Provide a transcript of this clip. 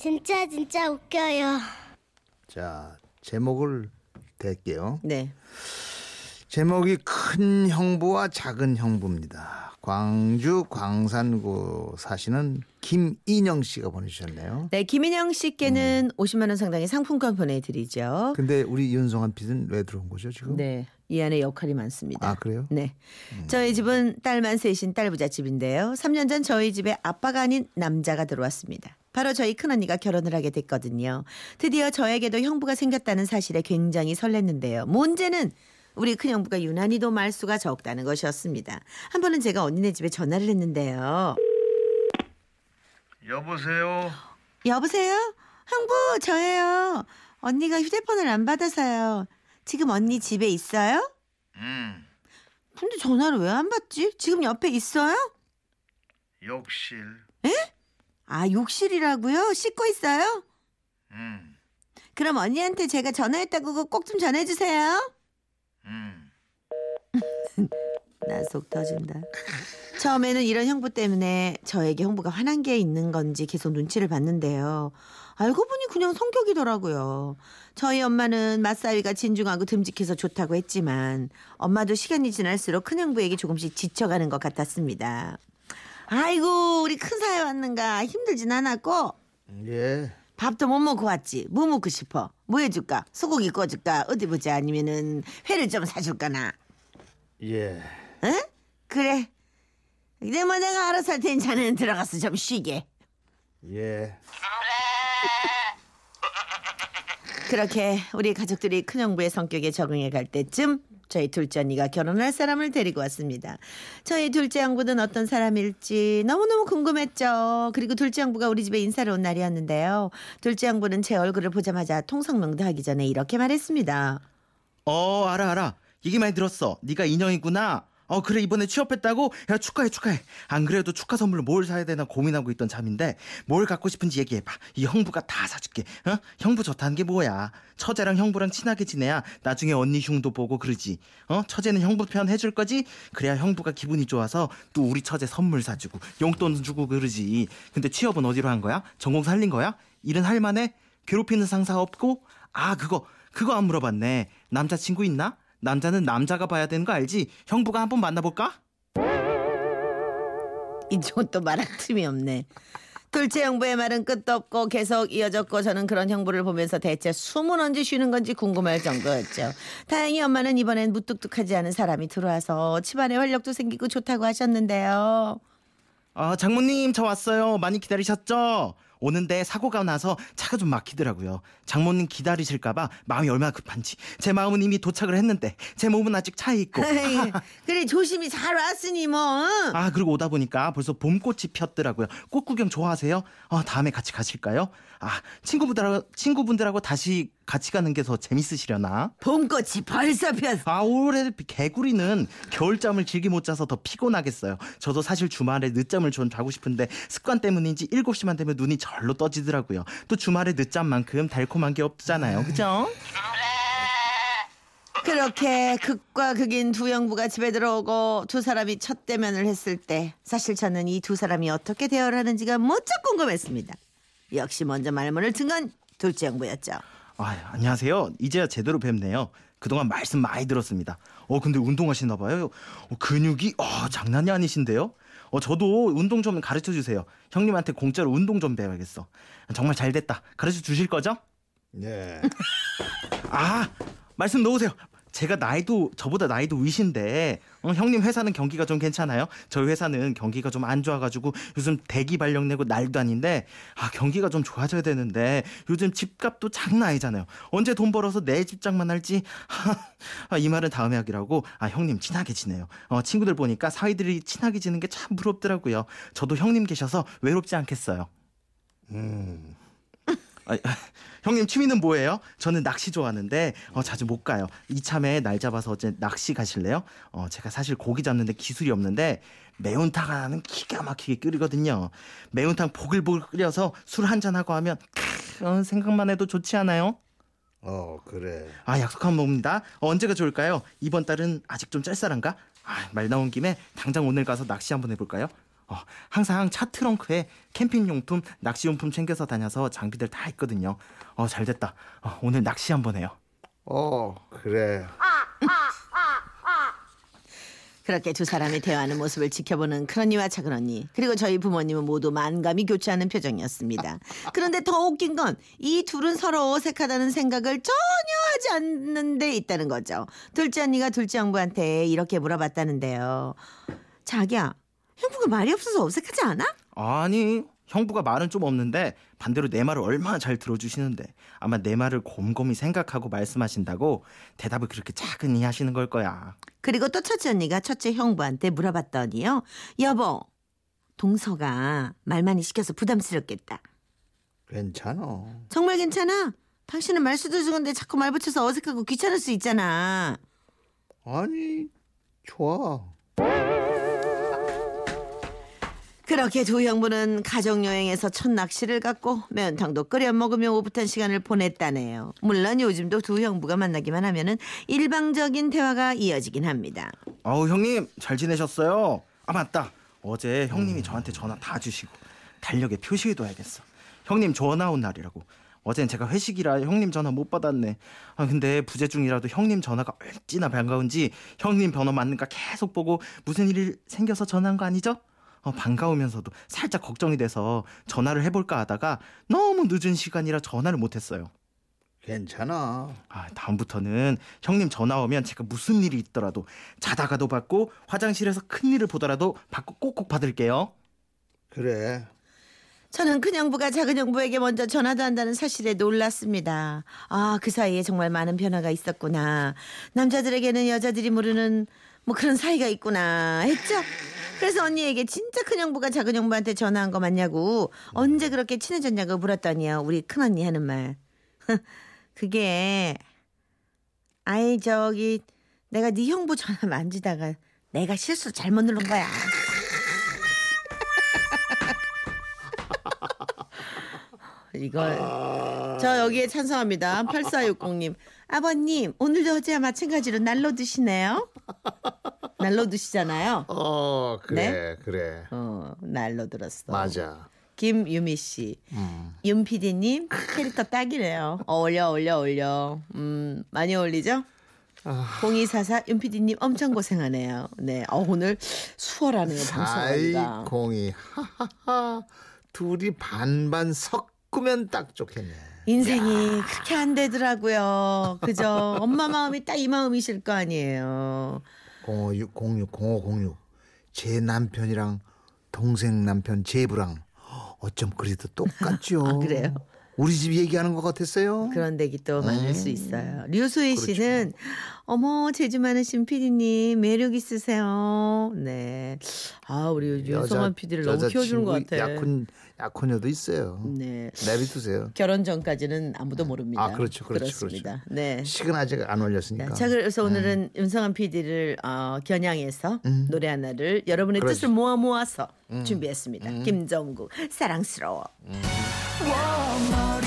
진짜 진짜 웃겨요. 자, 제목을 댈게요. 네. 제목이 큰 형부와 작은 형부입니다. 광주 광산구 사시는 김인영 씨가 보내주셨네요. 네, 김인영 씨께는 50만 원 상당의 상품권 보내드리죠. 근데 우리 윤성한 핏은 왜 들어온 거죠 지금? 네, 이 안에 역할이 많습니다. 아 그래요? 네. 저희 집은 딸만 셋인 딸부잣집인데요. 3년 전 저희 집에 아빠가 아닌 남자가 들어왔습니다. 바로 저희 큰언니가 결혼을 하게 됐거든요. 드디어 저에게도 형부가 생겼다는 사실에 굉장히 설렜는데요. 문제는 우리 큰형부가 유난히도 말수가 적다는 것이었습니다. 한 번은 제가 언니네 집에 전화를 했는데요. 여보세요. 여보세요? 형부 저예요. 언니가 휴대폰을 안 받아서요. 지금 언니 집에 있어요? 음, 근데 전화를 왜 안 받지? 지금 옆에 있어요? 욕실. 아, 욕실이라고요? 씻고 있어요? 음, 그럼 언니한테 제가 전화했다고 꼭 좀 전해주세요. 음. 나속 터진다. 처음에는 이런 형부 때문에 저에게 형부가 화난 게 있는 건지 계속 눈치를 봤는데요. 알고 보니 그냥 성격이더라고요. 저희 엄마는 맞사위가 진중하고 듬직해서 좋다고 했지만 엄마도 시간이 지날수록 큰 형부에게 조금씩 지쳐가는 것 같았습니다. 아이고 우리 큰 사위 왔는가 힘들진 않았고 예. 밥도 못 먹고 왔지. 뭐 먹고 싶어? 뭐 해줄까? 소고기 구워줄까? 어디 보자. 아니면은 회를 좀 사줄까나. 예. 응? 그래. 근데 뭐 내가 알아서 할 테니 자네는 들어가서 좀 쉬게. 예. 그렇게 우리 가족들이 큰형부의 성격에 적응해 갈 때쯤 저희 둘째 언니가 결혼할 사람을 데리고 왔습니다. 저희 둘째 형부는 어떤 사람일지 너무너무 궁금했죠. 그리고 둘째 형부가 우리 집에 인사를 온 날이었는데요. 둘째 형부는 제 얼굴을 보자마자 통성명도 하기 전에 이렇게 말했습니다. 어 알아 알아 얘기 많이 들었어 네가 인형이구나 어 그래 이번에 취업했다고? 야 축하해 축하해. 안 그래도 축하 선물로 뭘 사야 되나 고민하고 있던 참인데 뭘 갖고 싶은지 얘기해봐. 이 형부가 다 사줄게. 어? 형부 좋다는 게 뭐야? 처제랑 형부랑 친하게 지내야 나중에 언니 흉도 보고 그러지. 어? 처제는 형부 편 해줄 거지? 그래야 형부가 기분이 좋아서 또 우리 처제 선물 사주고 용돈 주고 그러지. 근데 취업은 어디로 한 거야? 전공 살린 거야? 일은 할 만해? 괴롭히는 상사 없고? 아 그거 그거 안 물어봤네. 남자친구 있나? 남자는 남자가 봐야 되는 거 알지? 형부가 한번 만나볼까? 이쪽은 또 말할 틈이 없네. 둘째 형부의 말은 끝도 없고 계속 이어졌고 저는 그런 형부를 보면서 대체 숨은 언제 쉬는 건지 궁금할 정도였죠. 다행히 엄마는 이번엔 무뚝뚝하지 않은 사람이 들어와서 집안에 활력도 생기고 좋다고 하셨는데요. 아 장모님 저 왔어요 많이 기다리셨죠? 오는데 사고가 나서 차가 좀 막히더라고요 장모님 기다리실까봐 마음이 얼마나 급한지 제 마음은 이미 도착을 했는데 제 몸은 아직 차에 있고 에이, 그래 조심히 잘 왔으니 뭐. 응? 아 그리고 오다 보니까 벌써 봄꽃이 폈더라고요 꽃 구경 좋아하세요? 아 다음에 같이 가실까요? 아 친구분들하고 친구분들하고 다시 같이 가는 게 더 재밌으시려나? 봄꽃이 벌써 폈어. 아 올해 개구리는 겨울잠을 길게 못 자서 더 피곤하겠어요. 저도 사실 주말에 늦잠을 좀 자고 싶은데 습관 때문인지 7시만 되면 눈이 절로 떠지더라고요. 또 주말에 늦잠만큼 달콤한 게 없잖아요. 그죠? 그렇게 극과 극인 두 형부가 집에 들어오고 두 사람이 첫 대면을 했을 때 사실 저는 이 두 사람이 어떻게 대화를 하는지가 무척 궁금했습니다. 역시 먼저 말문을 튼건 둘째 형부였죠. 아, 안녕하세요. 이제야 제대로 뵙네요. 그동안 말씀 많이 들었습니다. 어 근데 운동하시나 봐요. 어, 근육이 어 장난이 아니신데요. 어 저도 운동 좀 가르쳐 주세요. 형님한테 공짜로 운동 좀 배워야겠어. 정말 잘 됐다. 가르쳐 주실 거죠? 예. 아 말씀 놓으세요. 제가 나이도 저보다 나이도 위신데 어, 형님 회사는 경기가 좀 괜찮아요? 저희 회사는 경기가 좀 안 좋아가지고 요즘 대기 발령 내고 날도 아닌데 아 경기가 좀 좋아져야 되는데 요즘 집값도 장난 아니잖아요. 언제 돈 벌어서 내 집장만 할지 아, 이 말은 다음에 하기라고 아 형님 친하게 지내요. 어, 친구들 보니까 사이들이 친하게 지는 게 참 부럽더라고요. 저도 형님 계셔서 외롭지 않겠어요. 음. 아, 형님 취미는 뭐예요? 저는 낚시 좋아하는데 어, 자주 못 가요. 이참에 날 잡아서 어제 낚시 가실래요? 어, 제가 사실 고기 잡는데 기술이 없는데 매운탕 하나는 기가 막히게 끓이거든요. 매운탕 보글보글 끓여서 술 한잔 하고 하면 크, 어, 생각만 해도 좋지 않아요? 어 그래. 아 약속한 봅니다. 어, 언제가 좋을까요? 이번 달은 아직 좀 짤쌀한가? 아, 말 나온 김에 당장 오늘 가서 낚시 한번 해볼까요? 어, 항상 차 트렁크에 캠핑 용품, 낚시 용품 챙겨서 다녀서 장비들 다 있거든요. 어, 잘 됐다. 어, 오늘 낚시 한번 해요. 어, 그래. 그렇게 두 사람이 대화하는 모습을 지켜보는 큰언니와 작은언니 그리고 저희 부모님은 모두 만감이 교차하는 표정이었습니다. 그런데 더 웃긴 건 이 둘은 서로 어색하다는 생각을 전혀 하지 않는 데 있다는 거죠. 둘째 언니가 둘째 형부한테 이렇게 물어봤다는데요. 자기야 형부가 말이 없어서 어색하지 않아? 아니, 형부가 말은 좀 없는데 반대로 내 말을 얼마나 잘 들어주시는데 아마 내 말을 곰곰이 생각하고 말씀하신다고 대답을 그렇게 차근히 하시는 걸 거야. 그리고 또 첫째 언니가 첫째 형부한테 물어봤더니요. 여보 동서가 말 많이 시켜서 부담스럽겠다. 괜찮아. 정말 괜찮아? 당신은 말수도 적은데 자꾸 말 붙여서 어색하고 귀찮을 수 있잖아. 아니, 좋아. 그렇게 두 형부는 가족여행에서 첫 낚시를 갔고 매운탕도 끓여 먹으며 오붓한 시간을 보냈다네요. 물론 요즘도 두 형부가 만나기만 하면은 일방적인 대화가 이어지긴 합니다. 아우 형님 잘 지내셨어요? 아 맞다 어제 형님이 저한테 전화 다 주시고 달력에 표시해둬야겠어 형님 전화 온 날이라고 어젠 제가 회식이라 형님 전화 못 받았네 아 근데 부재 중이라도 형님 전화가 얼찌나 반가운지 형님 번호 맞는가 계속 보고 무슨 일이 생겨서 전화한 거 아니죠? 어, 반가우면서도 살짝 걱정이 돼서 전화를 해볼까 하다가 너무 늦은 시간이라 전화를 못했어요 괜찮아. 아, 다음부터는 형님 전화 오면 제가 무슨 일이 있더라도 자다가도 받고 화장실에서 큰 일을 보더라도 받고 꼭꼭 받을게요. 그래. 저는 큰 형부가 작은 형부에게 먼저 전화도 한다는 사실에 놀랐습니다. 아, 그 사이에 정말 많은 변화가 있었구나. 남자들에게는 여자들이 모르는 뭐 그런 사이가 있구나 했죠. 그래서 언니에게 진짜 큰 형부가 작은 형부한테 전화한 거 맞냐고 언제 그렇게 친해졌냐고 물었더니요. 우리 큰 언니 하는 말. 그게 아이 저기 내가 네 형부 전화 만지다가 내가 실수 잘못 누른 거야. 이걸 저 여기에 찬성합니다. 8460님. 아버님, 오늘도 어제와 마찬가지로 날로 드시네요. 날로 드시잖아요. 어, 그래, 그래. 어, 날로 들었어. 맞아. 김유미 씨. 음. 윤 PD님, 캐릭터 딱이래요. 어울려, 어울려, 어울려. 음, 많이 어울리죠? 아. 0244 윤 PD님 엄청 고생하네요. 네. 어, 오늘 수월하네요, 방송하기가. 공이. 하하하. 둘이 반반 섞으면 딱 좋겠네. 인생이 그렇게 안 되더라고요. 그죠? 엄마 마음이 딱 이 마음이실 거 아니에요. 0506, 06, 0506. 제 남편이랑 동생 남편 제부랑 어쩜 그리도 똑같죠. 아, 그래요? 우리 집 얘기하는 것 같았어요. 그런 덱이 또 많을 수 있어요. 류소희 그렇죠. 씨는 어머 제주 많으신 PD님 매력 있으세요. 네. 아 우리 윤성환 PD를 너무 키워주는 것 같아. 약혼 약혼녀도 있어요. 네. 내비두세요. 결혼 전까지는 아무도 모릅니다. 아, 그렇죠, 그렇죠, 그렇습니다. 네. 식은 아직 안 올렸으니까. 자, 그래서 오늘은 윤성환 PD를 어, 겨냥해서 노래 하나를 여러분의 음. 음. 뜻을 모아 모아서 준비했습니다. 김정국 사랑스러워. 머리